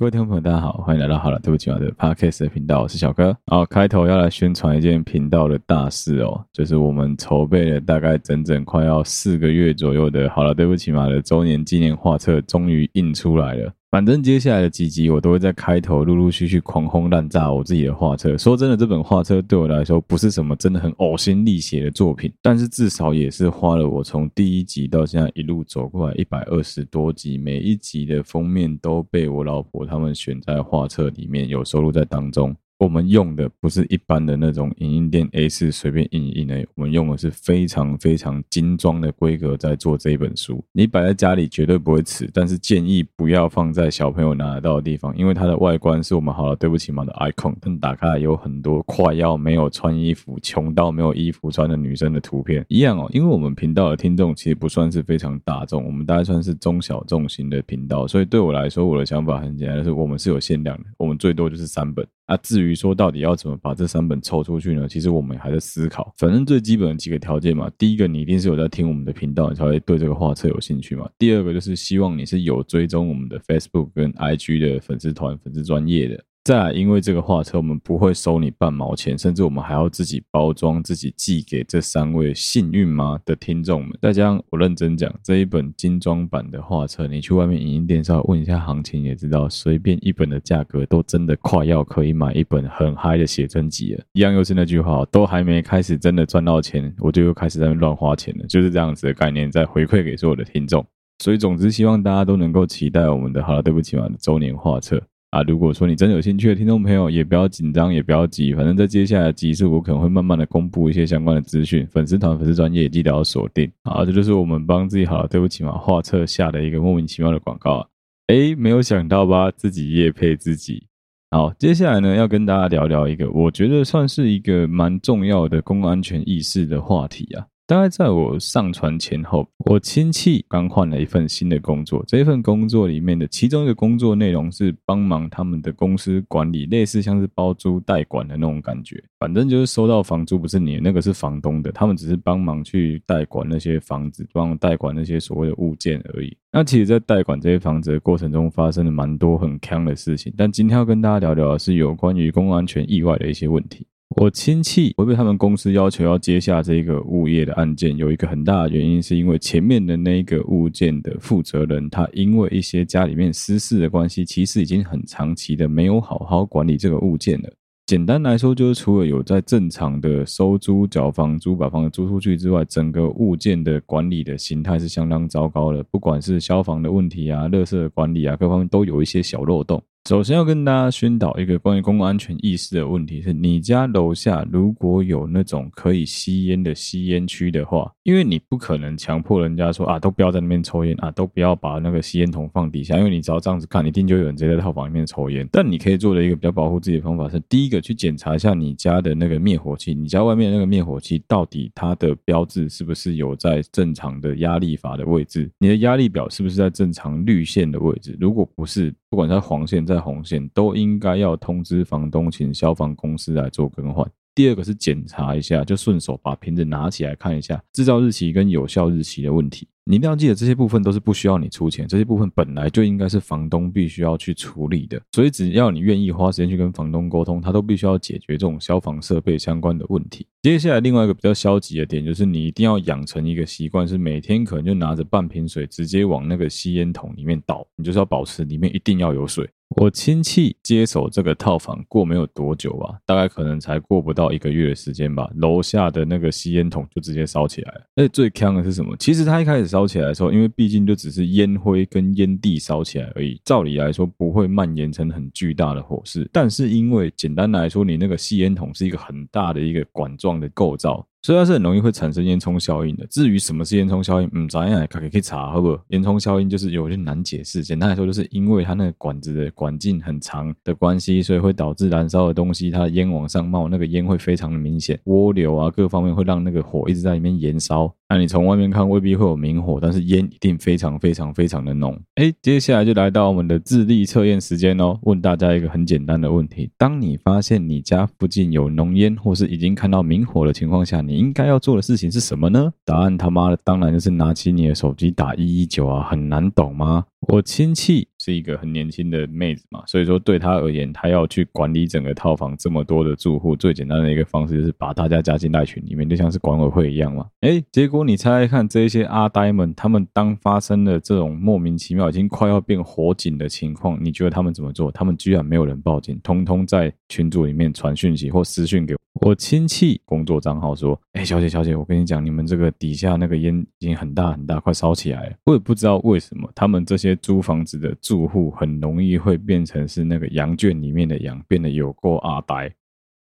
各位听众朋友，大家好，欢迎来到好了，对不起嘛的 Podcast 的频道，我是小哥。好，开头要来宣传一件频道的大事哦，就是我们筹备了大概整整快要四个月左右的，好了，对不起嘛的周年纪念画册，终于印出来了。反正接下来的几集我都会在开头陆陆续续狂轰滥炸我自己的画册。说真的，这本画册对我来说不是什么真的很呕心沥血的作品，但是至少也是花了我从第一集到现在一路走过来一百二十多集，每一集的封面都被我老婆他们选在画册里面，有收录在当中。我们用的不是一般的那种影印店 A4 随便印一印的，我们用的是非常非常精装的规格在做这一本书。你摆在家里绝对不会迟，但是建议不要放在小朋友拿得到的地方，因为它的外观是我们好了对不起嘛的 icon，但打开来有很多快要没有穿衣服、穷到没有衣服穿的女生的图片。一样哦，因为我们频道的听众其实不算是非常大众，我们大概算是中小众型的频道，所以对我来说，我的想法很简单，就是我们是有限量的，我们最多就是三本。那，至于说到底要怎么把这三本抽出去呢？其实我们还在思考。反正最基本的几个条件嘛，第一个你一定是有在听我们的频道，你才会对这个画册有兴趣嘛。第二个就是希望你是有追踪我们的 Facebook 跟 IG 的粉丝团、粉丝专业的。再来，因为这个画册我们不会收你半毛钱，甚至我们还要自己包装、自己寄给这三位幸运吗的听众们。再加上我认真讲，这一本精装版的画册，你去外面影音店稍微问一下行情，也知道随便一本的价格都真的快要可以买一本很嗨的写真集了。一样又是那句话，都还没开始真的赚到钱，我就又开始在乱花钱了，就是这样子的概念，在回馈给所有的听众。所以总之，希望大家都能够期待我们的好了，对不起嘛的周年画册。啊，如果说你真的有兴趣的听众朋友，也不要紧张，也不要急，反正在接下来的集数，我可能会慢慢的公布一些相关的资讯，粉丝团、粉丝专业记得要锁定。好，这就是我们帮自己好了，对不起嘛，画册下的一个莫名其妙的广告啊。诶，没有想到吧，自己也配自己。好，接下来呢，要跟大家聊聊一个我觉得算是一个蛮重要的公共安全意识的话题啊。大概在我上船前后，我亲戚刚换了一份新的工作。这份工作里面的其中一个工作内容是帮忙他们的公司管理，类似像是包租代管的那种感觉。反正就是收到房租不是你的，那个是房东的，他们只是帮忙去代管那些房子，帮忙代管那些所谓的物件而已。那其实，在代管这些房子的过程中，发生了蛮多很坑的事情。但今天要跟大家聊聊的是有关于公共安全意外的一些问题。我亲戚违背他们公司要求要接下这个物业的案件，有一个很大的原因，是因为前面的那一个物件的负责人，他因为一些家里面私事的关系，其实已经很长期的没有好好管理这个物件了。简单来说，就是除了有在正常的收租、缴房租、把房子租出去之外，整个物件的管理的形态是相当糟糕的，不管是消防的问题啊、垃圾的管理啊，各方面都有一些小漏洞。首先要跟大家宣导一个关于公共安全意识的问题，是你家楼下如果有那种可以吸烟的吸烟区的话，因为你不可能强迫人家说啊，都不要在那边抽烟啊，都不要把那个吸烟筒放底下，因为你只要这样子看，一定就有人直接在套房里面抽烟。但你可以做的一个比较保护自己的方法是，第一个去检查一下你家的那个灭火器，你家外面那个灭火器到底它的标志是不是有在正常的压力阀的位置，你的压力表是不是在正常绿线的位置，如果不是，不管在黄线在红线，都应该要通知房东，请消防公司来做更换。第二个是检查一下，就顺手把瓶子拿起来看一下制造日期跟有效日期的问题。你一定要记得，这些部分都是不需要你出钱，这些部分本来就应该是房东必须要去处理的。所以只要你愿意花时间去跟房东沟通，他都必须要解决这种消防设备相关的问题。接下来另外一个比较消极的点，就是你一定要养成一个习惯，是每天可能就拿着半瓶水直接往那个吸烟筒里面倒，你就是要保持里面一定要有水。我亲戚接手这个套房过没有多久吧，大概可能才过不到一个月的时间吧，楼下的那个吸烟筒就直接烧起来了。而且最坑的是什么？其实他一开始烧起来的时候，因为毕竟就只是烟灰跟烟蒂烧起来而已，照理来说不会蔓延成很巨大的火势。但是因为简单来说，你那个吸烟筒是一个很大的一个管状的构造。所以它是很容易会产生烟囱效应的。至于什么是烟囱效应，嗯，咱样可以可以查，好不？烟囱效应就是有点难解释。简单来说，就是因为它那个管子的管径很长的关系，所以会导致燃烧的东西它的烟往上冒，那个烟会非常的明显，涡流啊各方面会让那个火一直在里面燃烧。那你从外面看未必会有明火，但是烟一定非常非常非常的浓。诶，接下来就来到我们的智力测验时间哦。问大家一个很简单的问题：当你发现你家附近有浓烟，或是已经看到明火的情况下，你你应该要做的事情是什么呢？答案他妈的当然就是拿起你的手机打一一九啊，很难懂吗？我亲戚是一个很年轻的妹子嘛，所以说对她而言，她要去管理整个套房这么多的住户，最简单的一个方式就是把大家加进赖群里面，就像是管委会一样嘛。哎，结果你猜猜看，这些阿呆们，他们当发生了这种莫名其妙、已经快要变火警的情况，你觉得他们怎么做？他们居然没有人报警，通通在群组里面传讯息或私讯给我。我亲戚工作账号说：“哎，小姐小姐，我跟你讲，你们这个底下那个烟已经很大很大，快烧起来了。我也不知道为什么，他们这些租房子的住户很容易会变成是那个羊圈里面的羊，变得有够阿呆。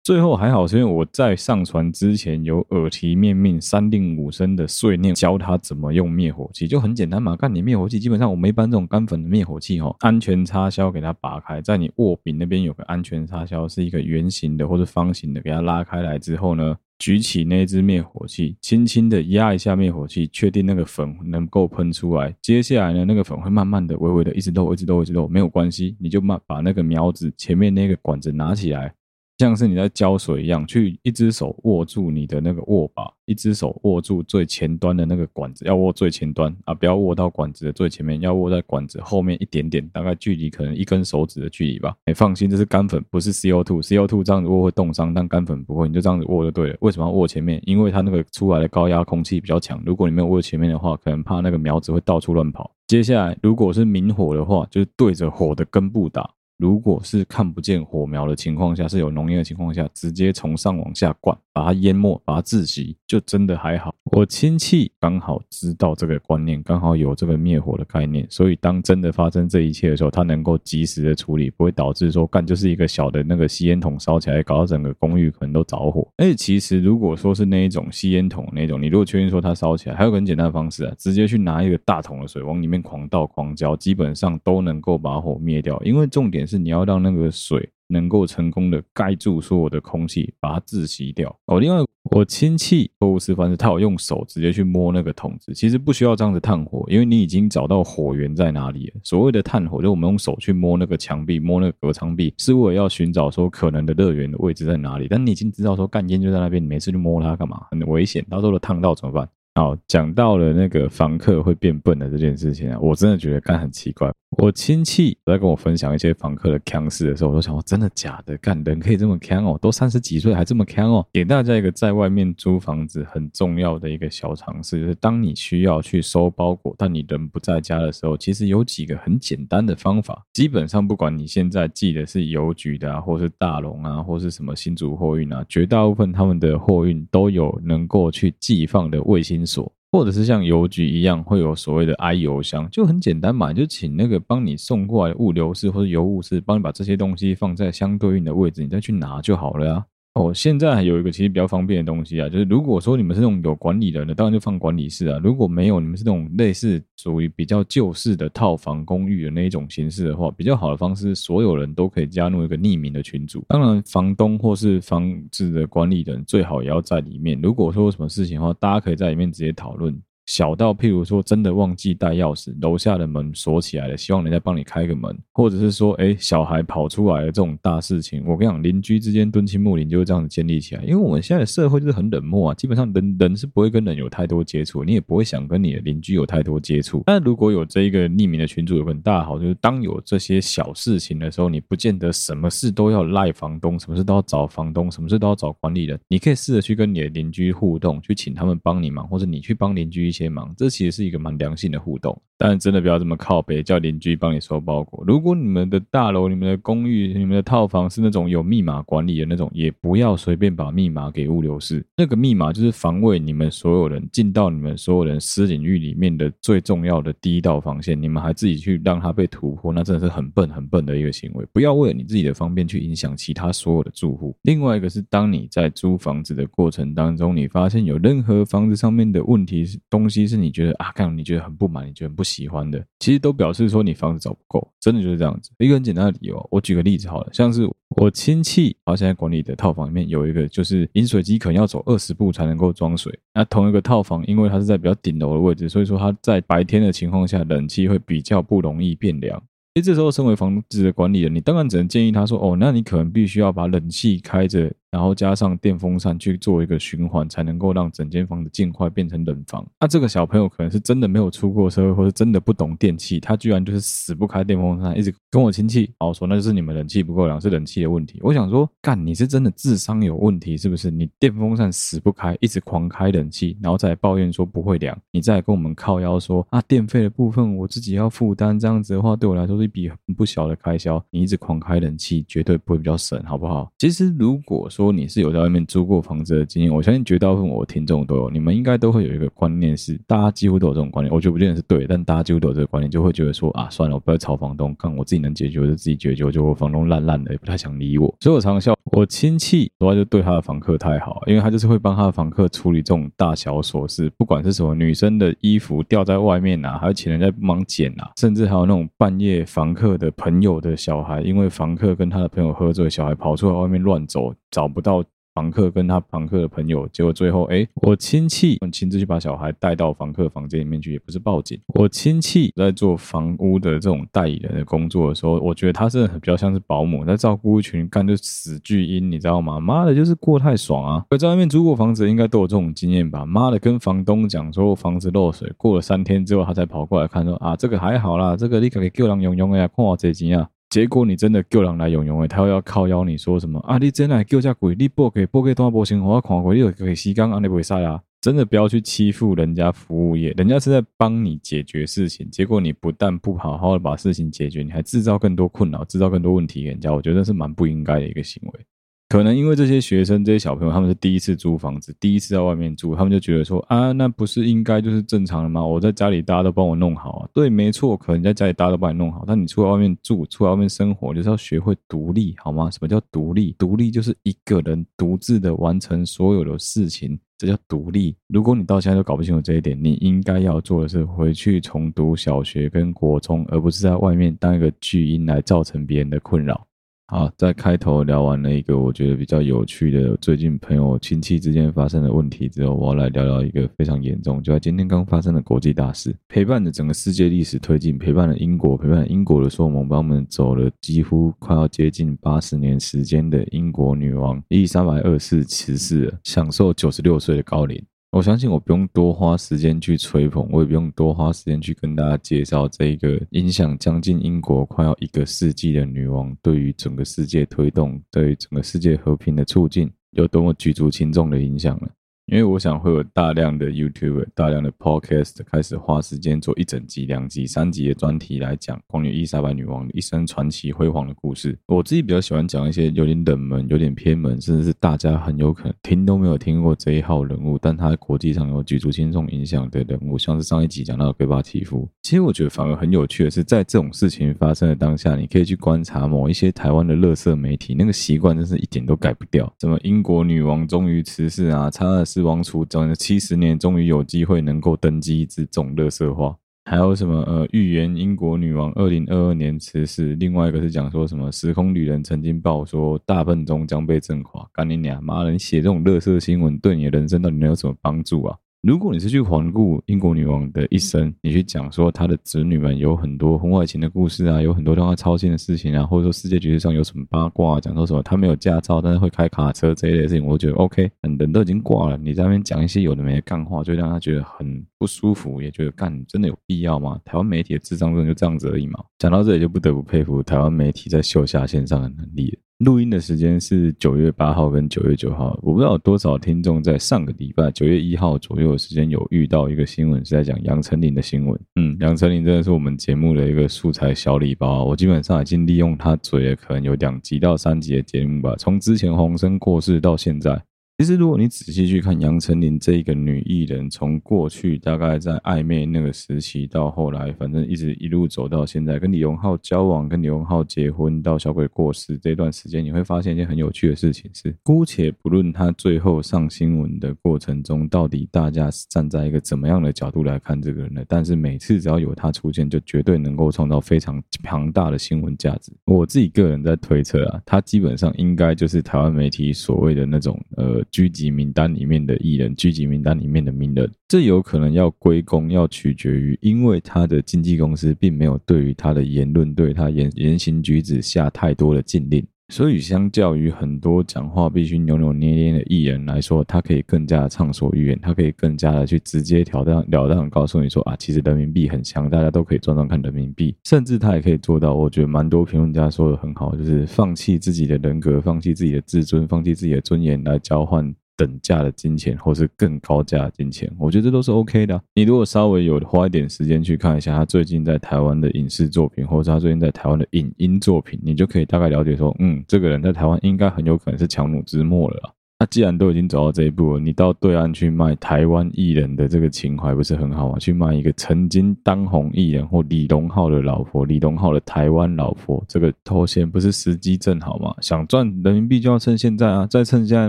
最后还好，是因为我在上传之前有耳提面命、三令五申的碎念，教他怎么用灭火器，就很简单嘛。看你灭火器，基本上我们一般这种干粉的灭火器，哈，安全插销给它拔开，在你握柄那边有个安全插销，是一个圆形的或者方形的，给它拉开来之后呢。举起那支灭火器，轻轻的压一下灭火器，确定那个粉能够喷出来。接下来呢，那个粉会慢慢的、微微的一直漏、一直漏、一直漏，没有关系，你就慢把那个苗子前面那个管子拿起来。像是你在浇水一样，去一只手握住你的那个握把，一只手握住最前端的那个管子，要握最前端啊，不要握到管子的最前面，要握在管子后面一点点，大概距离可能一根手指的距离吧。你放心，这是干粉，不是 CO2，CO2 这样子握会冻伤，但干粉不会，你就这样子握就对了。为什么要握前面？因为它那个出来的高压空气比较强，如果你没有握前面的话，可能怕那个苗子会到处乱跑。接下来，如果是明火的话，就是对着火的根部打。如果是看不见火苗的情况下，是有浓烟的情况下，直接从上往下灌，把它淹没，把它窒息，就真的还好。我亲戚刚好知道这个观念，刚好有这个灭火的概念，所以当真的发生这一切的时候，他能够及时的处理，不会导致说干就是一个小的那个吸烟筒烧起来，搞到整个公寓可能都着火。而且其实如果说是那一种吸烟筒那种，你如果确定说它烧起来，还有个很简单的方式啊，直接去拿一个大桶的水往里面狂倒狂浇，基本上都能够把火灭掉。因为重点。是你要让那个水能够成功的盖住所有的空气，把它窒息掉。哦，另外我亲戚错误示范是，他有用手直接去摸那个桶子，其实不需要这样子炭火，因为你已经找到火源在哪里了。所谓的炭火，就我们用手去摸那个墙壁，摸那个隔墙壁，是为了要寻找说可能的热源的位置在哪里。但你已经知道说干烟就在那边，你每次去摸它干嘛？很危险，到时候烫到怎么办？好，讲到了那个房客会变笨的这件事情啊，我真的觉得干很奇怪。我亲戚在跟我分享一些房客的锵事的时候，我都想我，真的假的？干人可以这么锵哦？都三十几岁还这么锵哦？给大家一个在外面租房子很重要的一个小常识，就是当你需要去收包裹，但你人不在家的时候，其实有几个很简单的方法。基本上不管你现在寄的是邮局的啊，或是大龙啊，或是什么新竹货运啊，绝大部分他们的货运都有能够去寄放的卫星锁。或者是像邮局一样，会有所谓的 i 邮箱，就很简单嘛，就请那个帮你送过来的物流师或者邮务师，帮你把这些东西放在相对应的位置，你再去拿就好了呀。哦，现在还有一个其实比较方便的东西啊，就是如果说你们是那种有管理人的，当然就放管理室啊。如果没有，你们是那种类似属于比较旧式的套房公寓的那一种形式的话，比较好的方式，所有人都可以加入一个匿名的群组。当然，房东或是房子的管理人最好也要在里面。如果说有什么事情的话，大家可以在里面直接讨论。小到譬如说真的忘记带钥匙，楼下的门锁起来了，希望人家帮你开个门，或者是说，哎，小孩跑出来了这种大事情，我跟你讲，邻居之间敦亲睦邻就会这样子建立起来。因为我们现在的社会就是很冷漠啊，基本上人人是不会跟人有太多接触，你也不会想跟你的邻居有太多接触。但如果有这一个匿名的群组，有很大的好处，就是当有这些小事情的时候，你不见得什么事都要赖房东，什么事都要找房东，什么事都要找管理人，你可以试着去跟你的邻居互动，去请他们帮你忙，或者你去帮邻居。些忙，这其实是一个蛮良性的互动，但真的不要这么靠北，叫邻居帮你收包裹。如果你们的大楼、你们的公寓、你们的套房是那种有密码管理的那种，也不要随便把密码给物流室。那个密码就是防卫你们所有人进到你们所有人私领域里面的最重要的第一道防线。你们还自己去让它被突破，那真的是很笨、很笨的一个行为。不要为了你自己的方便去影响其他所有的住户。另外一个是，当你在租房子的过程当中，你发现有任何房子上面的问题东西是你觉得啊，看你觉得很不满，你觉得不喜欢的，其实都表示说你房子找不够，真的就是这样子。一个很简单的理由，我举个例子好了，像是我亲戚，他现在管理的套房里面有一个，就是饮水机可能要走二十步才能够装水。那同一个套房，因为它是在比较顶楼的位置，所以说它在白天的情况下，冷气会比较不容易变凉。所以这时候，身为房子的管理人，你当然只能建议他说：“哦，那你可能必须要把冷气开着。”然后加上电风扇去做一个循环，才能够让整间房子尽快变成冷房。那这个小朋友可能是真的没有出过社会，或者真的不懂电器，他居然就是死不开电风扇，一直跟我亲戚，哦说那就是你们冷气不够凉，是冷气的问题。我想说，干，你是真的智商有问题是不是？你电风扇死不开，一直狂开冷气，然后再抱怨说不会凉，你再跟我们靠腰说啊，电费的部分我自己要负担，这样子的话对我来说是一笔很不小的开销。你一直狂开冷气，绝对不会比较省，好不好？其实如果说你是有在外面租过房子的经验，我相信绝大部分我听众都有，你们应该都会有一个观念是，大家几乎都有这种观念，我觉得不见得是对，但大家几乎都有这个观念，就会觉得说啊，算了，我不要吵房东，看我自己能解决我就自己解决，就我房东烂烂的，也不太想理我，所以我常笑，我亲戚的话就对他的房客太好，因为他就是会帮他的房客处理这种大小琐事，不管是什么女生的衣服掉在外面啊，还有请人家帮忙捡啊，甚至还有那种半夜房客的朋友的小孩，因为房客跟他的朋友喝醉，小孩跑出来外面乱走，找找不到。房客跟他房客的朋友，结果最后，哎，我亲戚亲自去把小孩带到房客房间里面去，也不是报警。我亲戚在做房屋的这种代理人的工作的时候，我觉得他是比较像是保姆，在照顾一群干就死巨婴，你知道吗？妈的，就是过太爽啊！在外面租过房子，应该都有这种经验吧？妈的，跟房东讲说房子漏水，过了三天之后，他才跑过来看说啊，这个还好啦，这个你可以叫人用用的呀，看我这钱啊。结果你真的叫人来用用诶，他又要靠腰你说什么啊？你真来叫价贵，你不给不给多少波钱？我看过你有可以洗缸啊，你不会晒啊？真的不要去欺负人家服务业，人家是在帮你解决事情，结果你不但不好好的把事情解决，你还制造更多困扰，制造更多问题给人家，我觉得是蛮不应该的一个行为。可能因为这些学生、这些小朋友，他们是第一次租房子，第一次在外面住，他们就觉得说啊，那不是应该就是正常的吗？我在家里大家都帮我弄好啊，对，没错，可能在家里大家都帮你弄好，但你出来外面住，出来外面生活，就是要学会独立，好吗？什么叫独立？独立就是一个人独自的完成所有的事情，这叫独立。如果你到现在都搞不清楚这一点，你应该要做的是回去重读小学跟国中，而不是在外面当一个巨婴来造成别人的困扰。好，在开头聊完了一个我觉得比较有趣的最近朋友亲戚之间发生的问题之后，我要来聊聊一个非常严重，就在今天刚发生的国际大事，陪伴着整个世界历史推进，陪伴了英国，陪伴英国的说梦，帮我们走了几乎快要接近八十年时间的英国女王伊丽莎白二世辞世，享受九十六岁的高龄。我相信我不用多花时间去吹捧，我也不用多花时间去跟大家介绍这一个影响将近英国快要一个世纪的女王，对于整个世界推动，对于整个世界和平的促进，有多么举足轻重的影响了。因为我想会有大量的 YouTube、大量的 Podcast 开始花时间做一整集、两集、三集的专题来讲关于伊莎白女王的一生传奇辉煌的故事。我自己比较喜欢讲一些有点冷门、有点偏门，甚至是大家很有可能听都没有听过这一号人物，但他在国际上有举足轻重影响的人物，像是上一集讲到的戈巴契夫。其实我觉得反而很有趣的是，在这种事情发生的当下，你可以去观察某一些台湾的乐色媒体，那个习惯真是一点都改不掉。什么英国女王终于辞世啊，查尔斯。死亡处整了七十年，终于有机会能够登基，这种乐色话，还有什么呃预言英国女王二零二二年辞世，另外一个是讲说什么时空旅人曾经报说大笨钟将被震垮，干你娘妈的！你写这种乐色新闻，对你的人生到底能有什么帮助啊？如果你是去环顾英国女王的一生，你去讲说她的子女们有很多婚外情的故事啊，有很多让她操心的事情啊，或者说世界局势上有什么八卦啊，讲说什么她没有驾照，但是会开卡车这一类事情，我觉得 OK，人都已经挂了，你在那边讲一些有的没的干话，就让她觉得很不舒服，也觉得干真的有必要吗？台湾媒体的智商真的就这样子而已嘛？讲到这里就不得不佩服台湾媒体在秀下线上的能力了。录音的时间是九月八号跟九月九号，我不知道有多少听众在上个礼拜九月一号左右的时间有遇到一个新闻，是在讲杨丞琳的新闻。嗯，杨丞琳真的是我们节目的一个素材小礼包，我基本上已经利用他嘴了，可能有两集到三集的节目吧，从之前洪生过世到现在。其实，如果你仔细去看杨丞琳这一个女艺人，从过去大概在暧昧那个时期，到后来，反正一直一路走到现在，跟李荣浩交往，跟李荣浩结婚，到小鬼过世这段时间，你会发现一件很有趣的事情是：姑且不论她最后上新闻的过程中，到底大家是站在一个怎么样的角度来看这个人的，但是每次只要有他出现，就绝对能够创造非常庞大的新闻价值。我自己个人在推测啊，他基本上应该就是台湾媒体所谓的那种呃。狙击名单里面的艺人，狙击名单里面的名人，这有可能要归功，要取决于，因为他的经纪公司并没有对于他的言论、对他言言行举止下太多的禁令。所以，相较于很多讲话必须扭扭捏捏的艺人来说，他可以更加畅所欲言，他可以更加的去直接挑当了当告诉你说啊，其实人民币很强，大家都可以赚赚看人民币。甚至他也可以做到，我觉得蛮多评论家说的很好，就是放弃自己的人格，放弃自己的自尊，放弃自己的尊严来交换。等价的金钱，或是更高价的金钱，我觉得这都是 OK 的。你如果稍微有花一点时间去看一下他最近在台湾的影视作品，或者他最近在台湾的影音作品，你就可以大概了解说，嗯，这个人在台湾应该很有可能是强弩之末了。那既然都已经走到这一步了，你到对岸去卖台湾艺人的这个情怀不是很好吗？去卖一个曾经当红艺人或李荣浩的老婆，李荣浩的台湾老婆，这个头衔不是时机正好吗？想赚人民币就要趁现在啊！再趁现在，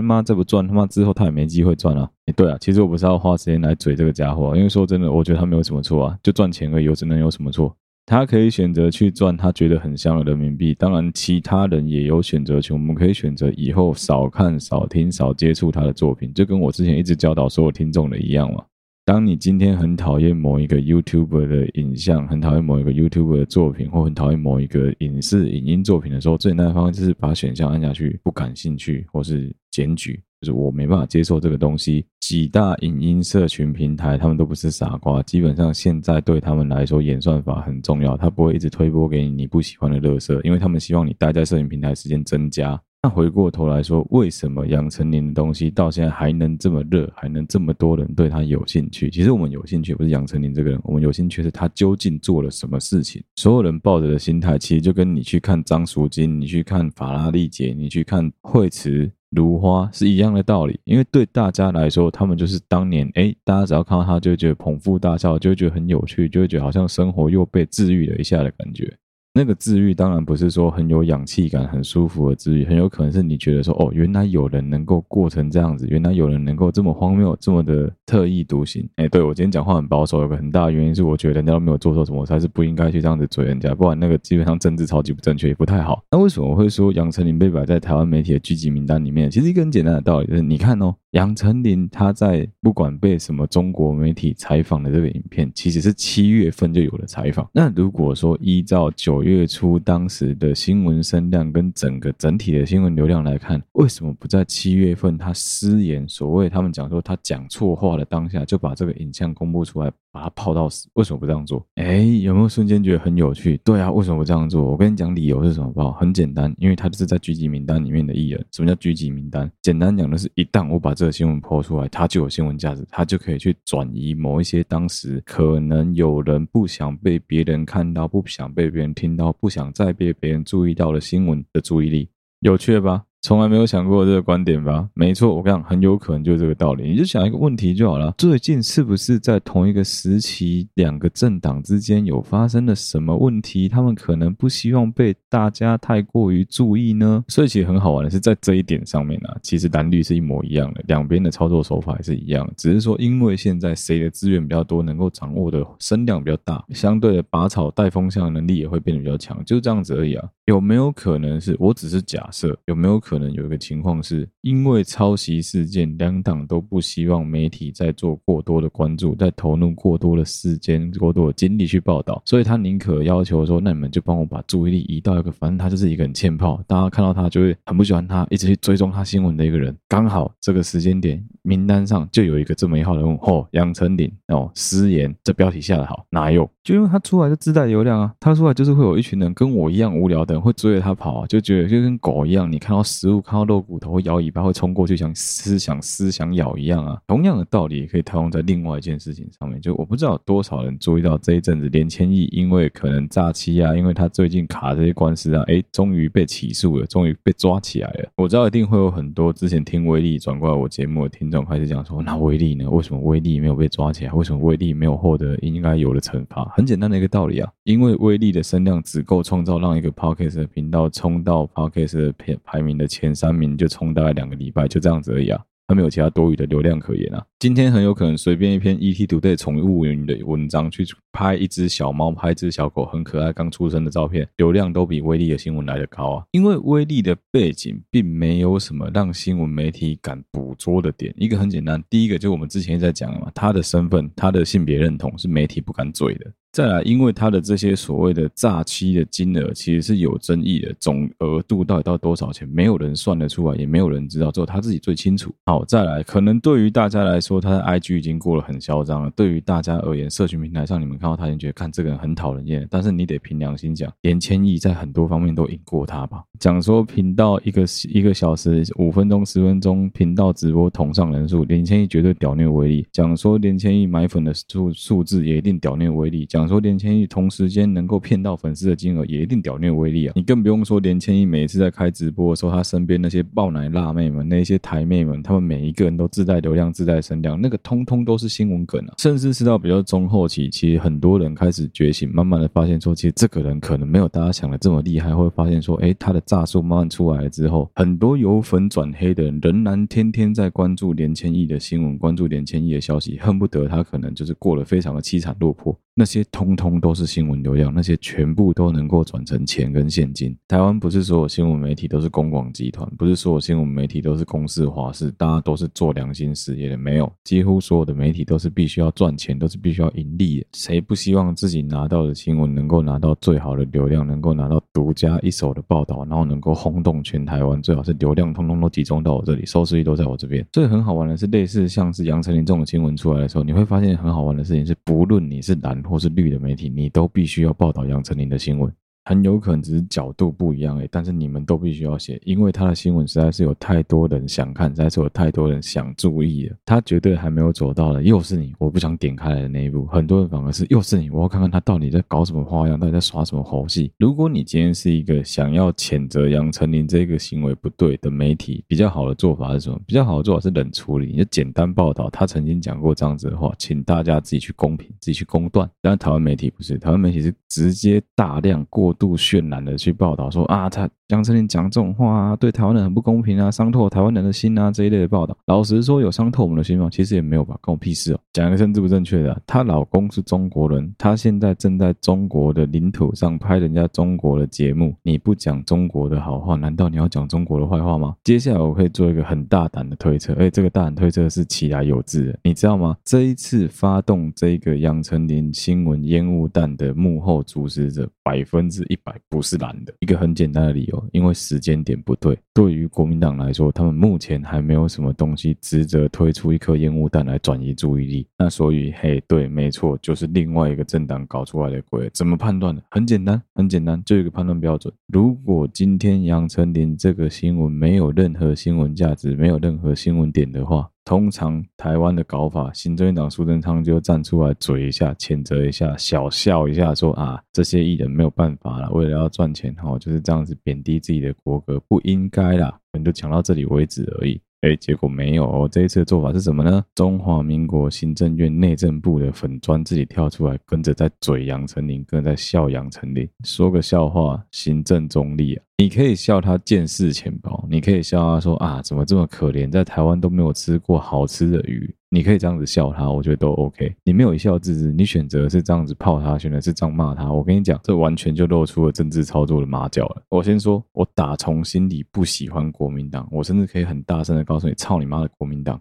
妈再不赚，他妈之后他也没机会赚啊！诶，对啊，其实我不是要花时间来嘴这个家伙，因为说真的，我觉得他没有什么错啊，就赚钱而已，我只能有什么错？他可以选择去赚他觉得很香的人民币，当然其他人也有选择权。我们可以选择以后少看、少听、少接触他的作品，就跟我之前一直教导所有听众的一样嘛。当你今天很讨厌某一个 YouTuber 的影像，很讨厌某一个 YouTuber 的作品，或很讨厌某一个影视影音作品的时候，最简单的方法就是把选项按下去，不感兴趣，或是检举。就是我没办法接受这个东西。几大影音社群平台，他们都不是傻瓜。基本上现在对他们来说，演算法很重要，他不会一直推播给你你不喜欢的垃圾，因为他们希望你待在社群平台时间增加。那回过头来说，为什么杨丞琳的东西到现在还能这么热，还能这么多人对他有兴趣？其实我们有兴趣不是杨丞琳这个人，我们有兴趣是他究竟做了什么事情。所有人抱着的心态，其实就跟你去看张淑晶，你去看法拉利姐，你去看惠慈。如花是一样的道理，因为对大家来说，他们就是当年哎，大家只要看到他，就会觉得捧腹大笑，就会觉得很有趣，就会觉得好像生活又被治愈了一下的感觉。那个治愈当然不是说很有氧气感、很舒服的治愈，很有可能是你觉得说，哦，原来有人能够过成这样子，原来有人能够这么荒谬、这么的特立独行。哎，对，我今天讲话很保守，有个很大的原因是我觉得人家都没有做错什么，我才是不应该去这样子嘴人家，不然那个基本上政治超级不正确，也不太好。那为什么我会说杨丞琳被摆在台湾媒体的聚集名单里面？其实一个很简单的道理就是，你看哦。杨丞琳他在不管被什么中国媒体采访的这个影片，其实是七月份就有了采访。那如果说依照九月初当时的新闻声量跟整个整体的新闻流量来看，为什么不在七月份他失言，所谓他们讲说他讲错话的当下就把这个影像公布出来？把它泡到死，为什么不这样做？哎，有没有瞬间觉得很有趣？对啊，为什么不这样做？我跟你讲理由是什么？不，很简单，因为他就是在狙击名单里面的艺人。什么叫狙击名单？简单讲的是，一旦我把这个新闻抛出来，他就有新闻价值，他就可以去转移某一些当时可能有人不想被别人看到、不想被别人听到、不想再被别人注意到的新闻的注意力，有趣吧？从来没有想过这个观点吧？没错，我跟你讲，很有可能就是这个道理。你就想一个问题就好了：最近是不是在同一个时期，两个政党之间有发生了什么问题？他们可能不希望被大家太过于注意呢？所以其实很好玩的是，在这一点上面啊，其实蓝绿是一模一样的，两边的操作手法也是一样，只是说因为现在谁的资源比较多，能够掌握的声量比较大，相对的拔草带风向能力也会变得比较强，就这样子而已啊。有没有可能是我只是假设？有没有可能有一个情况是，因为抄袭事件，两党都不希望媒体再做过多的关注，再投入过多的时间、过多的精力去报道，所以他宁可要求说，那你们就帮我把注意力移到一个，反正他就是一个很欠炮，大家看到他就会很不喜欢他，一直去追踪他新闻的一个人。刚好这个时间点名单上就有一个这么一号人物，哦，杨丞琳哦，失言，这标题下得好，哪有？就因为他出来就自带流量啊，他出来就是会有一群人跟我一样无聊的人。会追着他跑啊，就觉得就跟狗一样，你看到食物，看到肉骨头会摇尾巴，会冲过去想撕、想撕、想咬一样啊。同样的道理也可以套用在另外一件事情上面。就我不知道有多少人注意到这一阵子，连千亿因为可能诈欺啊，因为他最近卡这些官司啊，哎，终于被起诉了，终于被抓起来了。我知道一定会有很多之前听威力转过来我节目的听众开始讲说，那威力呢？为什么威力没有被抓起来？为什么威力没有获得应该有的惩罚？很简单的一个道理啊，因为威力的声量只够创造让一个 podcast 的频道冲到 Podcast 排排名的前三名，就冲大概两个礼拜，就这样子而已啊，他没有其他多余的流量可言啊。今天很有可能随便一篇 ETtoday 宠物云的文章去拍一只小猫、拍一只小狗，很可爱刚出生的照片，流量都比威力的新闻来得高啊。因为威力的背景并没有什么让新闻媒体敢捕捉的点。一个很简单，第一个就我们之前一直在讲的嘛，他的身份、他的性别认同是媒体不敢嘴的。再来，因为他的这些所谓的诈欺的金额其实是有争议的，总额度到底到多少钱，没有人算得出来，也没有人知道，只有他自己最清楚。好，再来，可能对于大家来说，他的 IG 已经过了很嚣张了。对于大家而言，社群平台上你们看到他，已经觉得看这个人很讨人厌。但是你得凭良心讲，连千亿在很多方面都赢过他吧？讲说频道一个一个小时五分钟十分钟频道直播同上人数，连千亿绝对屌虐威力。讲说连千亿买粉的数数字也一定屌虐威力。讲说连千亿同时间能够骗到粉丝的金额也一定屌虐威力啊！你更不用说连千亿每一次在开直播的时候，他身边那些爆奶辣妹们、那些台妹们，他们每一个人都自带流量、自带声量，那个通通都是新闻梗啊！甚至是到比较中后期，其实很多人开始觉醒，慢慢的发现说，其实这个人可能没有大家想的这么厉害，会发现说，哎，他的诈术慢慢出来了之后，很多由粉转黑的人仍然天天在关注连千亿的新闻，关注连千亿的消息，恨不得他可能就是过得非常的凄惨落魄。那些通通都是新闻流量，那些全部都能够转成钱跟现金。台湾不是所有新闻媒体都是公广集团，不是所有新闻媒体都是公视华视，大家都是做良心事业的，没有。几乎所有的媒体都是必须要赚钱，都是必须要盈利的。谁不希望自己拿到的新闻能够拿到最好的流量，能够拿到独家一手的报道，然后能够轰动全台湾？最好是流量通通都集中到我这里，收视率都在我这边。所以很好玩的是，类似像是杨丞琳这种新闻出来的时候，你会发现很好玩的事情是，不论你是蓝。或是绿的媒体，你都必须要报道杨丞琳的新闻。很有可能只是角度不一样诶，但是你们都必须要写，因为他的新闻实在是有太多人想看，实在是有太多人想注意了。他绝对还没有走到的，又是你，我不想点开来的那一步。很多人反而是又是你，我要看看他到底在搞什么花样，到底在耍什么猴戏。如果你今天是一个想要谴责杨丞琳这个行为不对的媒体，比较好的做法是什么？比较好的做法是冷处理，你就简单报道他曾经讲过这样子的话，请大家自己去公评，自己去公断。但台湾媒体不是，台湾媒体是直接大量过。度渲染的去报道说啊，他杨丞琳讲这种话啊，对台湾人很不公平啊，伤透台湾人的心啊，这一类的报道。老实说，有伤透我们的心吗？其实也没有吧，关我屁事哦。讲一个政治不正确的，她老公是中国人，她现在正在中国的领土上拍人家中国的节目，你不讲中国的好话，难道你要讲中国的坏话吗？接下来我可以做一个很大胆的推测，哎，这个大胆推测是起来有字的，你知道吗？这一次发动这个杨丞琳新闻烟雾弹的幕后主使者，百分之是一百不是蓝的，一个很简单的理由，因为时间点不对。对于国民党来说，他们目前还没有什么东西值得推出一颗烟雾弹来转移注意力。那所以，嘿，对，没错，就是另外一个政党搞出来的鬼。怎么判断呢？很简单，很简单，就一个判断标准。如果今天杨丞琳这个新闻没有任何新闻价值，没有任何新闻点的话。通常台湾的搞法，行政院长苏贞昌就站出来嘴一下，谴责一下，小笑一下，说啊，这些艺人没有办法了，为了要赚钱，哈，就是这样子贬低自己的国格，不应该啦。我们就讲到这里为止而已。哎，结果没有哦。这一次的做法是什么呢？中华民国行政院内政部的粉专自己跳出来，跟着在嘴杨丞琳，跟着在笑杨丞琳。说个笑话，行政中立啊！你可以笑他见识浅薄，你可以笑他说啊，怎么这么可怜，在台湾都没有吃过好吃的鱼。你可以这样子笑他，我觉得都 OK。你没有一笑置之，你选择是这样子泡他，选择是这样骂他。我跟你讲，这完全就露出了政治操作的马脚了。我先说，我打从心里不喜欢国民党，我甚至可以很大声的告诉你，操你妈的国民党！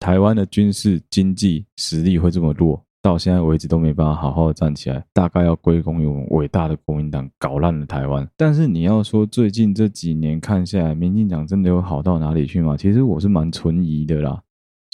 台湾的军事经济实力会这么弱，到现在为止都没办法好好的站起来，大概要归功于我们伟大的国民党搞烂了台湾。但是你要说最近这几年看下来，民进党真的有好到哪里去吗？其实我是蛮存疑的啦。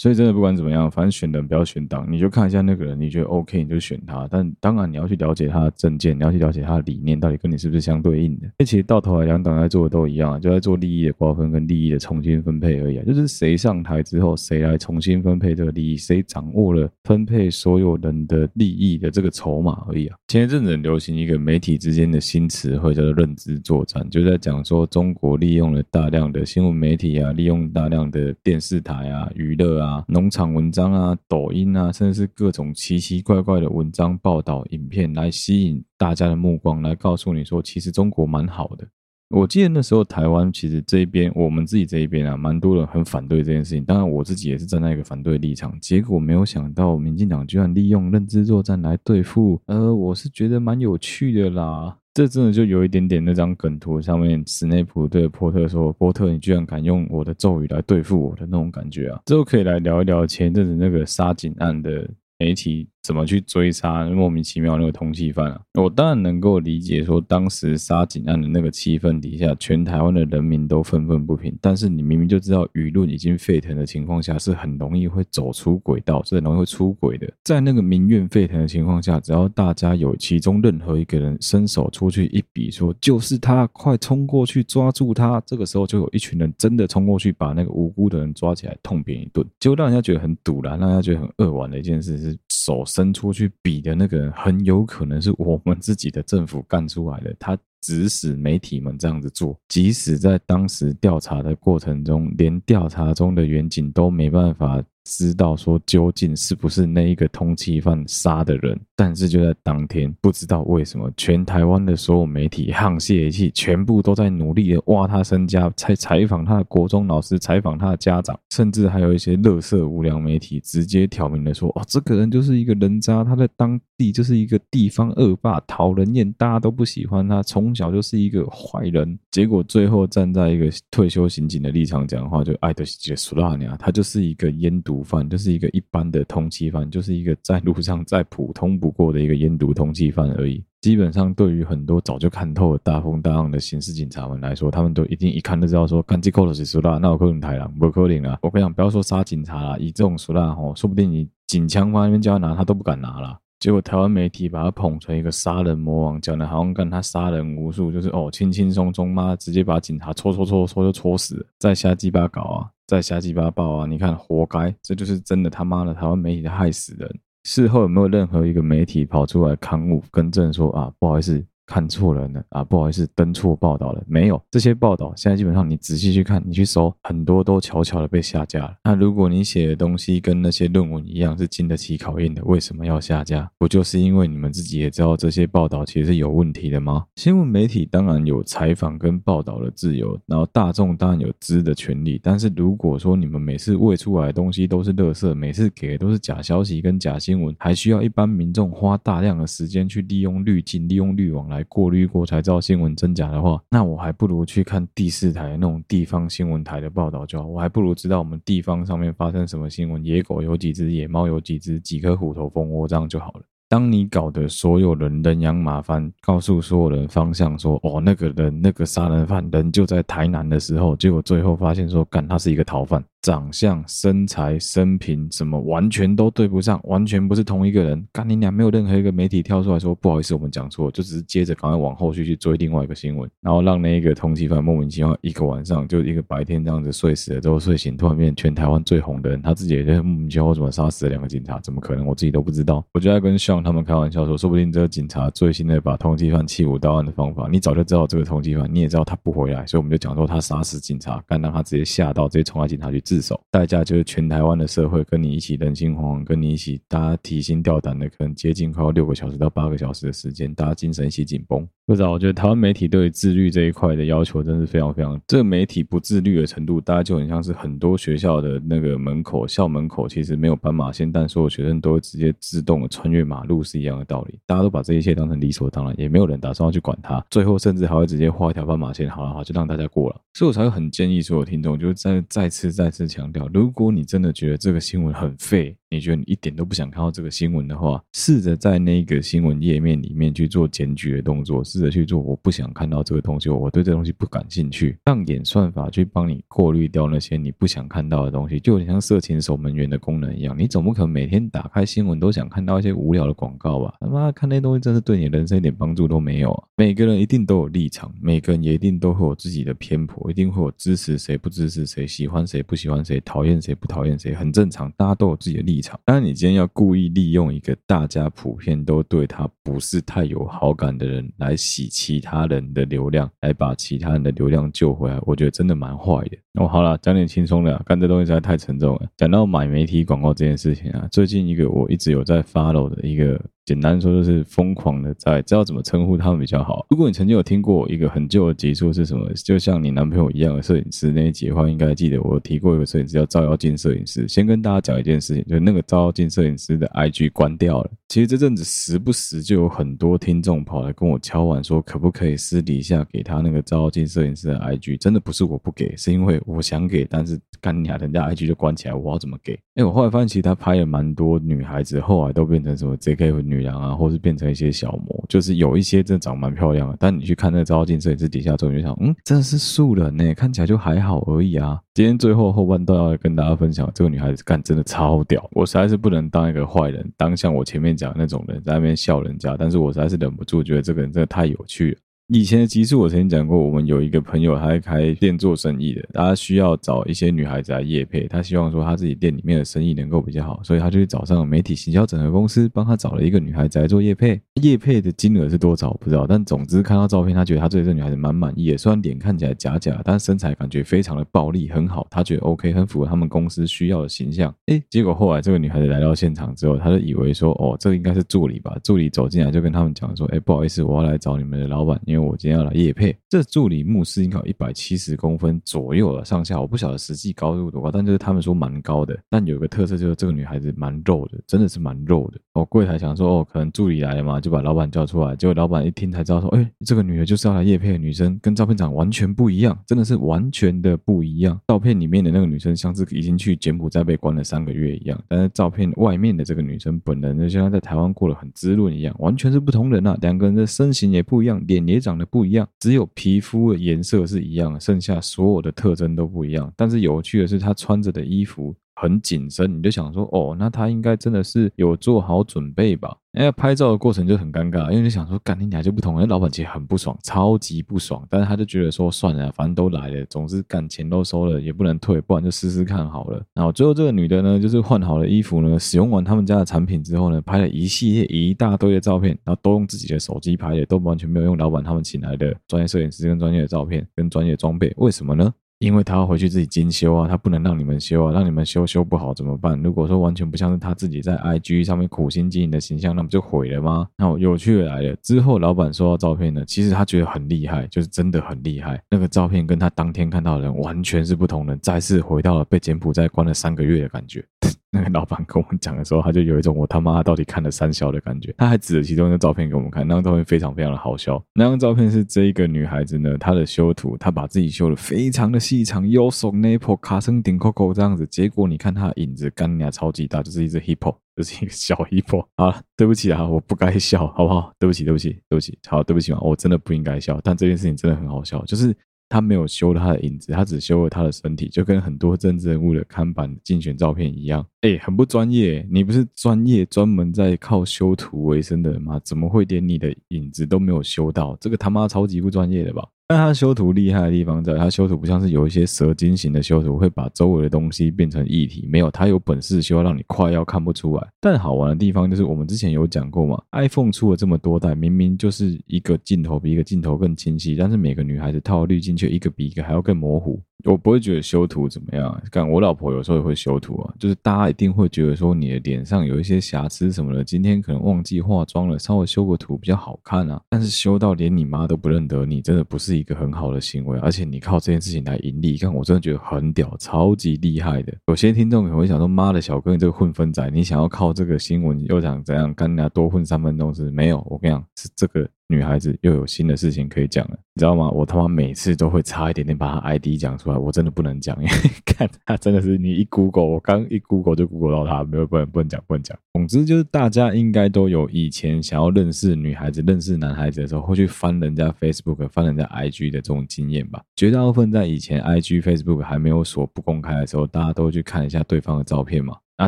所以真的不管怎么样，反正选人不要选党，你就看一下那个人，你觉得 OK 你就选他。但当然你要去了解他的政见，你要去了解他的理念到底跟你是不是相对应的。那其实到头来两党在做的都一样，就在做利益的瓜分跟利益的重新分配而已啊。就是谁上台之后，谁来重新分配这个利益，谁掌握了分配所有人的利益的这个筹码而已啊。前一阵子很流行一个媒体之间的新词汇，叫做认知作战，就在讲说中国利用了大量的新闻媒体啊，利用大量的电视台啊，娱乐啊。农场文章啊，抖音啊，甚至是各种奇奇怪怪的文章、报道、影片，来吸引大家的目光，来告诉你说，其实中国蛮好的。我记得那时候台湾其实这一边，我们自己这一边啊，蛮多人很反对这件事情。当然，我自己也是站在一个反对立场。结果没有想到，民进党居然利用认知作战来对付。呃，我是觉得蛮有趣的啦。这真的就有一点点那张梗图上面，史内普对波特说：“波特，你居然敢用我的咒语来对付我的那种感觉啊！”之后可以来聊一聊前阵子那个杀警案的媒体怎么去追杀莫名其妙那个通缉犯啊？我当然能够理解说，当时杀警案的那个气氛底下，全台湾的人民都愤愤不平。但是你明明就知道舆论已经沸腾的情况下，是很容易会走出轨道，是很容易会出轨的。在那个民怨沸腾的情况下，只要大家有其中任何一个人伸手出去一比，说就是他，快冲过去抓住他，这个时候就有一群人真的冲过去把那个无辜的人抓起来痛扁一顿，就让人家觉得很堵然，让人家觉得很扼腕的一件事是。手伸出去比的那个，很有可能是我们自己的政府干出来的。他指使媒体们这样子做，即使在当时调查的过程中，连调查中的远景都没办法。知道说究竟是不是那一个通缉犯杀的人，但是就在当天，不知道为什么，全台湾的所有媒体沆瀣一气，全部都在努力的挖他身家，采采访他的国中老师，采访他的家长，甚至还有一些乐色无良媒体直接挑明的说：“哦，这个人就是一个人渣，他在当地就是一个地方恶霸，讨人厌，大家都不喜欢他，从小就是一个坏人。”结果最后站在一个退休刑警的立场讲话，就爱德西杰苏拉尼亚，他就是一个烟毒。毒贩就是一个一般的通缉犯，就是一个在路上再普通不过的一个烟毒通缉犯而已。基本上，对于很多早就看透了大风大浪的刑事警察们来说，他们都一定一看就知道说，干这扣的是苏拉，那我可能台了，不可能啊！我跟你讲，不要说杀警察啦，以这种苏拉吼，说不定你警枪方那边叫他拿，他都不敢拿了。结果台湾媒体把他捧成一个杀人魔王，讲的好像干他杀人无数，就是哦轻轻松松嘛，直接把警察戳戳戳戳就戳死了，再瞎鸡巴搞啊！在瞎鸡巴爆啊！你看，活该，这就是真的他妈的台湾媒体的害死人。事后有没有任何一个媒体跑出来刊物更正说啊，不好意思。看错人了啊！不好意思，登错报道了。没有这些报道，现在基本上你仔细去看，你去搜，很多都悄悄的被下架了。那如果你写的东西跟那些论文一样是经得起考验的，为什么要下架？不就是因为你们自己也知道这些报道其实是有问题的吗？新闻媒体当然有采访跟报道的自由，然后大众当然有知的权利。但是如果说你们每次喂出来的东西都是垃圾，每次给的都是假消息跟假新闻，还需要一般民众花大量的时间去利用滤镜、利用滤网来。过滤过才知道新闻真假的话，那我还不如去看第四台那种地方新闻台的报道就好。我还不如知道我们地方上面发生什么新闻，野狗有几只，野猫有几只，几颗虎头蜂窝这样就好了。当你搞得所有人人仰马翻，告诉所有人方向说，说哦那个人那个杀人犯人就在台南的时候，结果最后发现说，干他是一个逃犯。长相、身材、生平什么完全都对不上，完全不是同一个人。干你俩没有任何一个媒体跳出来说不好意思，我们讲错，就只是接着赶快往后续去追另外一个新闻，然后让那一个通缉犯莫名其妙一个晚上就一个白天这样子睡死了之后睡醒，突然变全台湾最红的人，他自己也在莫名其妙怎么杀死了两个警察？怎么可能？我自己都不知道。我就在跟 Sean 他们开玩笑说，说不定这个警察最新的把通缉犯弃武到案的方法，你早就知道这个通缉犯，你也知道他不回来，所以我们就讲说他杀死警察，干让他直接吓到，直接冲到警察局自首，代价就。是全台湾的社会跟你一起人心惶惶，跟你一起大家提心吊胆的，可能接近快要六个小时到八个小时的时间，大家精神一起紧绷。不知道，我觉得台湾媒体对自律这一块的要求真是非常非常。这个媒体不自律的程度，大家就很像是很多学校的那个门口，校门口其实没有斑马线，但所有学生都会直接自动的穿越马路是一样的道理。大家都把这一切当成理所当然，也没有人打算要去管它。最后甚至还会直接画一条斑马线，好了好，就让大家过了。所以我才会很建议所有听众，就是再再次再次强调，如果如果你真的觉得这个新闻很废，你觉得你一点都不想看到这个新闻的话，试着在那个新闻页面里面去做检举的动作，试着去做。我不想看到这个东西，我对这东西不感兴趣。让演算法去帮你过滤掉那些你不想看到的东西，就有点像色情守门员的功能一样。你总不可能每天打开新闻都想看到一些无聊的广告吧？他妈看那东西，真是对你人生一点帮助都没有啊！每个人一定都有立场，每个人也一定都会有自己的偏颇，一定会有支持谁不支持谁，喜欢谁不喜欢谁，讨厌谁。不讨厌谁很正常，大家都有自己的立场。当然，你今天要故意利用一个大家普遍都对他不是太有好感的人来洗其他人的流量，来把其他人的流量救回来，我觉得真的蛮坏的。那哦，好了，讲点轻松的，干这东西实在太沉重了。讲到买媒体广告这件事情啊，最近一个我一直有在 follow 的一个。简单说就是疯狂的在，知道怎么称呼他们比较好。如果你曾经有听过一个很旧的集数是什么，就像你男朋友一样的摄影师那一集的话，应该记得我提过一个摄影师叫照妖镜摄影师。先跟大家讲一件事情，就是那个照妖镜摄影师的 IG 关掉了。其实这阵子时不时就有很多听众跑来跟我敲碗说，可不可以私底下给他那个照镜摄影师的 IG？真的不是我不给，是因为我想给，但是干你啊，人家 IG 就关起来，我要怎么给？哎，我后来发现其实他拍了蛮多女孩子，后来都变成什么 JK 女郎啊，或是变成一些小模，就是有一些真的长蛮漂亮的，但你去看那个照镜摄影师底下之后，你就想，嗯，真的是素人呢，看起来就还好而已啊。今天最后后半段要跟大家分享，这个女孩子干真的超屌，我实在是不能当一个坏人，当像我前面讲讲那种人在那边笑人家，但是我实在是忍不住觉得这个人真的太有趣了。以前的集数我曾经讲过，我们有一个朋友，他开店做生意的，他需要找一些女孩子来夜配，他希望说他自己店里面的生意能够比较好，所以他就去找上媒体行销整合公司，帮他找了一个女孩子来做夜配。夜配的金额是多少不知道，但总之看到照片，他觉得他对这女孩子蛮满意的，虽然脸看起来假假，但身材感觉非常的暴力，很好，他觉得 OK，很符合他们公司需要的形象。诶，结果后来这个女孩子来到现场之后，他就以为说，哦，这个应该是助理吧？助理走进来就跟他们讲说，诶，不好意思，我要来找你们的老板，因为我今天要来夜。配这助理牧师应该有一百七十公分左右了上下，我不晓得实际高度多高，但就是他们说蛮高的。但有一个特色就是这个女孩子蛮肉的，真的是蛮肉的。哦，柜台想说哦，可能助理来了嘛，就把老板叫出来。结果老板一听才知道说，哎，这个女的就是要来夜配的女生，跟照片长完全不一样，真的是完全的不一样。照片里面的那个女生像是已经去柬埔寨被关了三个月一样，但是照片外面的这个女生本人就像在台湾过得很滋润一样，完全是不同人啊。两个人的身形也不一样，脸也长得不一样。只有皮肤的颜色是一样，剩下所有的特征都不一样。但是有趣的是，她穿着的衣服很紧身，你就想说，哦，那他应该真的是有做好准备吧？哎，拍照的过程就很尴尬，因为你想说，干你俩就不同。那老板其实很不爽，超级不爽，但是他就觉得说，算了，反正都来了，总之干钱都收了，也不能退，不然就试试看好了。然后最后这个女的呢，就是换好了衣服呢，使用完他们家的产品之后呢，拍了一系列一大堆的照片，然后都用自己的手机拍的，都完全没有用老板他们请来的专业摄影师跟专业的照片跟专业装备，为什么呢？因为他要回去自己精修啊，他不能让你们修啊，让你们修修不好怎么办？如果说完全不像是他自己在 IG 上面苦心经营的形象，那不就毁了吗？那我有趣的来了，之后老板收到照片呢，其实他觉得很厉害，就是真的很厉害。那个照片跟他当天看到的人完全是不同人，再次回到了被柬埔寨关了三个月的感觉。那个老板跟我们讲的时候，他就有一种我他妈到底看了三小的感觉。他还指着其中一张照片给我们看，那张照片非常非常的好笑。那张照片是这一个女孩子呢，她的修图，她把自己修的非常的细长，腰手 nipple 卡森顶 coco 这样子。结果你看她的影子，干呀超级大，就是一只 hippo，就是一个小 hippo。好，对不起啊，我不该笑，好不好？对不起，对不起，对不起，好，对不起嘛，我真的不应该笑。但这件事情真的很好笑，就是。他没有修了他的影子，他只修了他的身体，就跟很多政治人物的看板竞选照片一样。哎，很不专业。你不是专业专门在靠修图为生的人吗？怎么会连你的影子都没有修到？这个他妈超级不专业的吧？但他修图厉害的地方在，他修图不像是有一些蛇精型的修图会把周围的东西变成液体，没有，他有本事修让你快要看不出来。但好玩的地方就是我们之前有讲过嘛，iPhone 出了这么多代，明明就是一个镜头比一个镜头更清晰，但是每个女孩子套滤镜却一个比一个还要更模糊。我不会觉得修图怎么样，干我老婆有时候也会修图啊，就是大家一定会觉得说你的脸上有一些瑕疵什么的，今天可能忘记化妆了，稍微修个图比较好看啊。但是修到连你妈都不认得你，真的不是一个很好的行为。而且你靠这件事情来盈利，看我真的觉得很屌，超级厉害的。有些听众可能会想说，妈的小哥你这个混分仔，你想要靠这个新闻又想怎样跟人家多混三分钟是？没有，我跟你讲是这个。女孩子又有新的事情可以讲了，你知道吗？我他妈每次都会差一点点把她 ID 讲出来，我真的不能讲，因为 看她真的是你一 Google，我刚一 Google 就 Google 到她，没有不能不能讲不能讲。总之就是大家应该都有以前想要认识女孩子、认识男孩子的时候，会去翻人家 Facebook、翻人家 IG 的这种经验吧。绝大部分在以前 IG、Facebook 还没有锁不公开的时候，大家都去看一下对方的照片嘛。那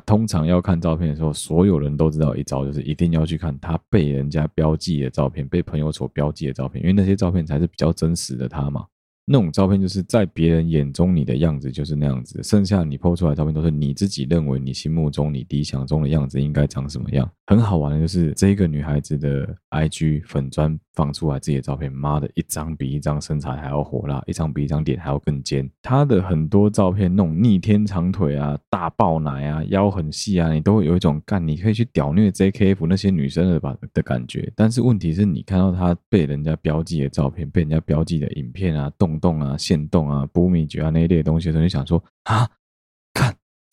通常要看照片的时候，所有人都知道一招，就是一定要去看他被人家标记的照片，被朋友所标记的照片，因为那些照片才是比较真实的他嘛。那种照片就是在别人眼中你的样子就是那样子，剩下你 po 出来照片都是你自己认为你心目中你理想中的样子应该长什么样。很好玩的就是这个女孩子的 IG 粉砖放出来自己的照片，妈的，一张比一张身材还要火辣，一张比一张脸还要更尖。她的很多照片那种逆天长腿啊、大爆奶啊、腰很细啊，你都会有一种干你可以去屌虐 JKF 那些女生的吧的感觉。但是问题是你看到她被人家标记的照片、被人家标记的影片啊、动动啊、限动啊、波米菊啊那一类的东西的时候，你想说啊。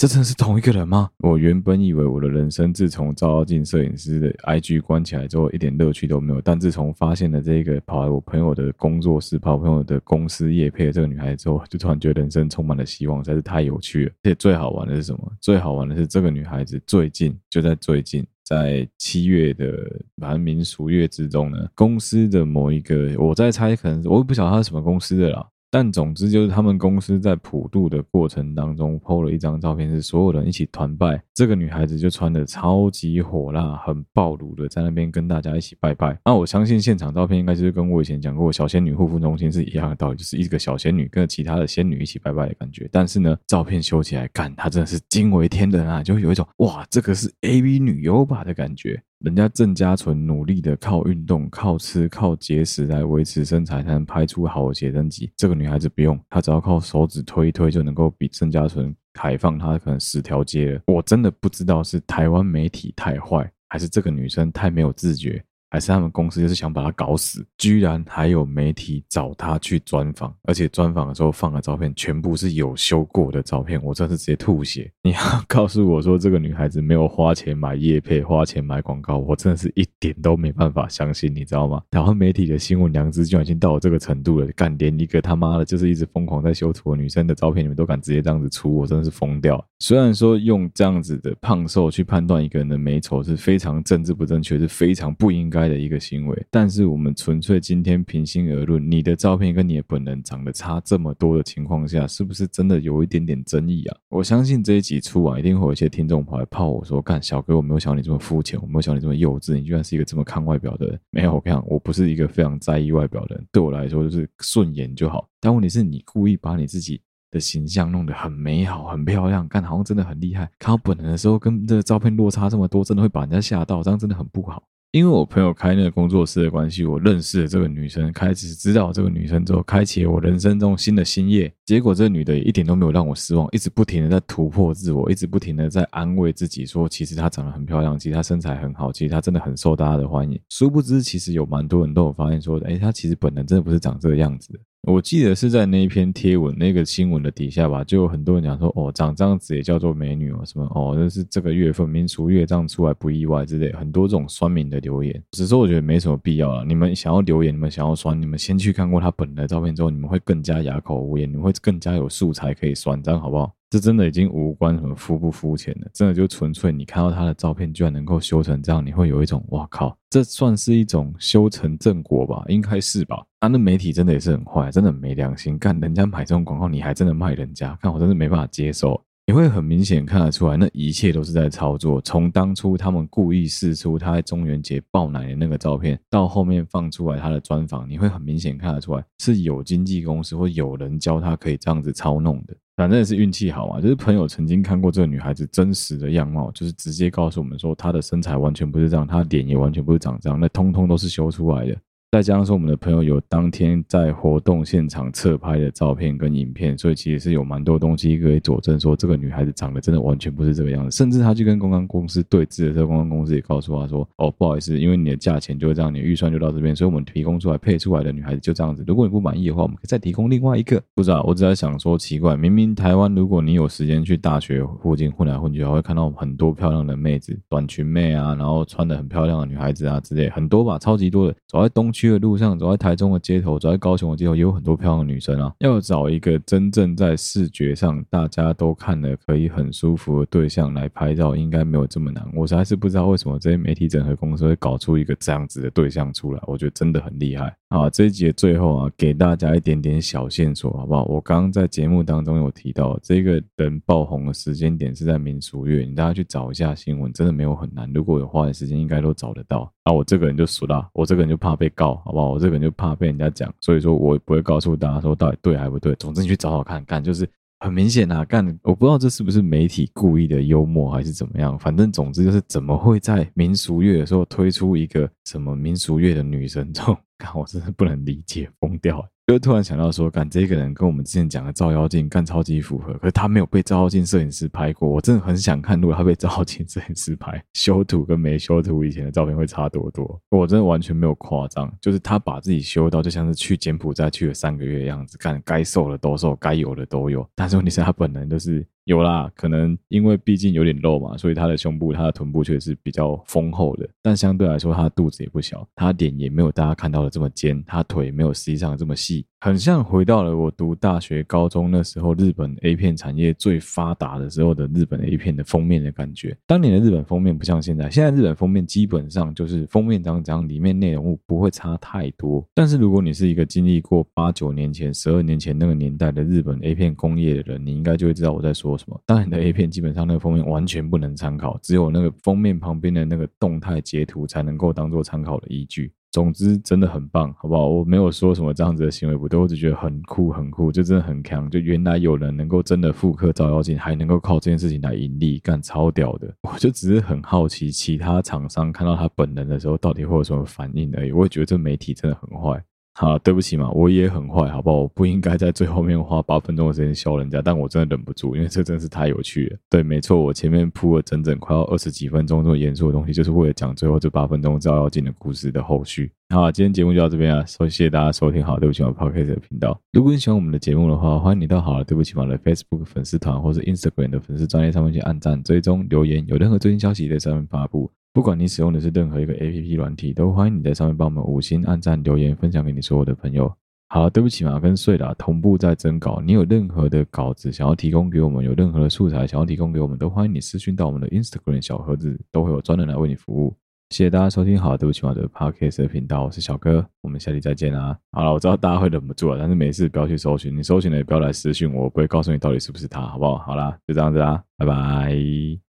这真的是同一个人吗？我原本以为我的人生自从照妖镜摄影师的 IG 关起来之后，一点乐趣都没有。但自从发现了这个跑来我朋友的工作室、跑朋友的公司夜配的这个女孩子之后，就突然觉得人生充满了希望，实在是太有趣了。而且最好玩的是什么？最好玩的是这个女孩子最近就在最近，在七月的反正民俗月之中呢，公司的某一个，我在猜，可能我也不晓得她是什么公司的啦。但总之就是，他们公司在普渡的过程当中，PO 了一张照片，是所有人一起团拜。这个女孩子就穿的超级火辣，很暴露的在那边跟大家一起拜拜。那我相信现场照片应该就是跟我以前讲过小仙女护肤中心是一样的道理，就是一个小仙女跟其他的仙女一起拜拜的感觉。但是呢，照片修起来，干，她真的是惊为天人啊，就有一种哇，这个是 AV 女优吧的感觉。人家郑家纯努力的靠运动、靠吃、靠节食来维持身材，才能拍出好的写真集。这个女孩子不用，她只要靠手指推一推，就能够比郑家纯开放她可能十条街了。我真的不知道是台湾媒体太坏，还是这个女生太没有自觉。还是他们公司就是想把他搞死，居然还有媒体找他去专访，而且专访的时候放的照片全部是有修过的照片，我真是直接吐血！你要告诉我说这个女孩子没有花钱买叶配，花钱买广告，我真的是一点都没办法相信，你知道吗？台湾媒体的新闻良知居然已经到了这个程度了，敢连一个他妈的就是一直疯狂在修图的女生的照片，你们都敢直接这样子出，我真的是疯掉。虽然说用这样子的胖瘦去判断一个人的美丑是非常政治不正确，是非常不应该。的一个行为，但是我们纯粹今天平心而论，你的照片跟你的本人长得差这么多的情况下，是不是真的有一点点争议啊？我相信这一集出完，一定会有一些听众跑来泡我说：“干小哥，我没有想你这么肤浅，我没有想你这么幼稚，你居然是一个这么看外表的人。”没有，我讲，我不是一个非常在意外表的人，对我来说就是顺眼就好。但问题是你故意把你自己的形象弄得很美好、很漂亮，干好像真的很厉害，看到本人的时候跟这个照片落差这么多，真的会把人家吓到，这样真的很不好。因为我朋友开那个工作室的关系，我认识了这个女生，开始知道这个女生之后，开启了我人生中新的新业。结果这个女的也一点都没有让我失望，一直不停的在突破自我，一直不停的在安慰自己说，其实她长得很漂亮，其实她身材很好，其实她真的很受大家的欢迎。殊不知，其实有蛮多人都有发现说，诶，她其实本人真的不是长这个样子。我记得是在那一篇贴文那个新闻的底下吧，就有很多人讲说，哦，长这样子也叫做美女哦，什么哦，那是这个月份民俗月这样出来不意外之类，很多这种酸民的留言。只是我觉得没什么必要了，你们想要留言，你们想要酸，你们先去看过他本人的照片之后，你们会更加哑口无言，你们会更加有素材可以酸，这样好不好？这真的已经无关什么肤不肤浅了，真的就纯粹你看到他的照片居然能够修成这样，你会有一种哇靠，这算是一种修成正果吧？应该是吧？啊，那媒体真的也是很坏，真的很没良心，干人家买这种广告，你还真的卖人家，看我真的没办法接受。你会很明显看得出来，那一切都是在操作。从当初他们故意释出他在中元节爆奶的那个照片，到后面放出来他的专访，你会很明显看得出来是有经纪公司或有人教他可以这样子操弄的。反正也是运气好嘛，就是朋友曾经看过这个女孩子真实的样貌，就是直接告诉我们说她的身材完全不是这样，她脸也完全不是长这样，那通通都是修出来的。再加上说，我们的朋友有当天在活动现场侧拍的照片跟影片，所以其实是有蛮多东西可以佐证说，这个女孩子长得真的完全不是这个样子。甚至他去跟公关公司对峙的时候，公关公司也告诉他说：“哦，不好意思，因为你的价钱就是这样，你的预算就到这边，所以我们提供出来配出来的女孩子就这样子。如果你不满意的话，我们可以再提供另外一个。”不知道，我只在想说，奇怪，明明台湾，如果你有时间去大学附近混来混去，还会看到很多漂亮的妹子，短裙妹啊，然后穿的很漂亮的女孩子啊之类，很多吧，超级多的。走在东区去的路上，走在台中的街头，走在高雄的街头，也有很多漂亮的女生啊。要找一个真正在视觉上大家都看的可以很舒服的对象来拍照，应该没有这么难。我实在是不知道为什么这些媒体整合公司会搞出一个这样子的对象出来，我觉得真的很厉害。好，这一集最后啊，给大家一点点小线索，好不好？我刚刚在节目当中有提到，这个人爆红的时间点是在民俗月，你大家去找一下新闻，真的没有很难。如果有花点时间，应该都找得到。啊，我这个人就俗了，我这个人就怕被告，好不好？我这个人就怕被人家讲，所以说我不会告诉大家说到底对还不对。总之你去找找看，看就是很明显啊，干，我不知道这是不是媒体故意的幽默还是怎么样，反正总之就是怎么会在民俗月的时候推出一个什么民俗月的女神这种，看我真是不能理解，疯掉。就突然想到说，干这个人跟我们之前讲的照妖镜干超级符合，可是他没有被照妖镜摄影师拍过，我真的很想看，如果他被照妖镜摄影师拍，修图跟没修图以前的照片会差多多。我真的完全没有夸张，就是他把自己修到就像是去柬埔寨去了三个月的样子，干该瘦的都瘦，该有的都有。但是问题是，他本人就是有啦，可能因为毕竟有点肉嘛，所以她的胸部、她的臀部却是比较丰厚的。但相对来说，她的肚子也不小，他脸也没有大家看到的这么尖，她腿没有实际上这么细，很像回到了我读大学、高中那时候日本 A 片产业最发达的时候的日本 A 片的封面的感觉。当年的日本封面不像现在，现在日本封面基本上就是封面长这样，里面内容物不会差太多。但是如果你是一个经历过八九年前、十二年前那个年代的日本 A 片工业的人，你应该就会知道我在说什么。当年的 A 片基本上那个封面完全不能参考，只有那个封面旁边的那个动态截图才能够当做参考的依据。总之真的很棒，好不好？我没有说什么这样子的行为不对，我只觉得很酷很酷，就真的很强。就原来有人能够真的复刻照妖镜，还能够靠这件事情来盈利，干超屌的。我就只是很好奇，其他厂商看到他本人的时候，到底会有什么反应而已。我也觉得这媒体真的很坏。好，对不起嘛，我也很坏，好不好？我不应该在最后面花八分钟的时间笑人家，但我真的忍不住，因为这真是太有趣了。对，没错，我前面铺了整整快要二十几分钟这么严肃的东西，就是为了讲最后这八分钟照妖镜的故事的后续。好，今天节目就到这边啊，所以谢谢大家收听。好，对不起嘛，Podcast 的频道。如果你喜欢我们的节目的话，欢迎你到好了，对不起嘛的 Facebook 粉丝团或是 Instagram 的粉丝专页上面去按赞、追踪、留言，有任何最新消息在上面发布。不管你使用的是任何一个 APP 软体，都欢迎你在上面帮我们五星按赞、留言、分享给你所有的朋友。好，对不起嘛，跟睡了同步在征稿。你有任何的稿子想要提供给我们，有任何的素材想要提供给我们，都欢迎你私讯到我们的 Instagram 小盒子，都会有专人来为你服务。谢谢大家收听，好，对不起嘛的 Podcast 频道，我是小哥，我们下期再见啦。好了，我知道大家会忍不住啊，但是没事，不要去搜寻，你搜寻了也不要来私讯我，我不会告诉你到底是不是他，好不好？好啦，就这样子啦，拜拜。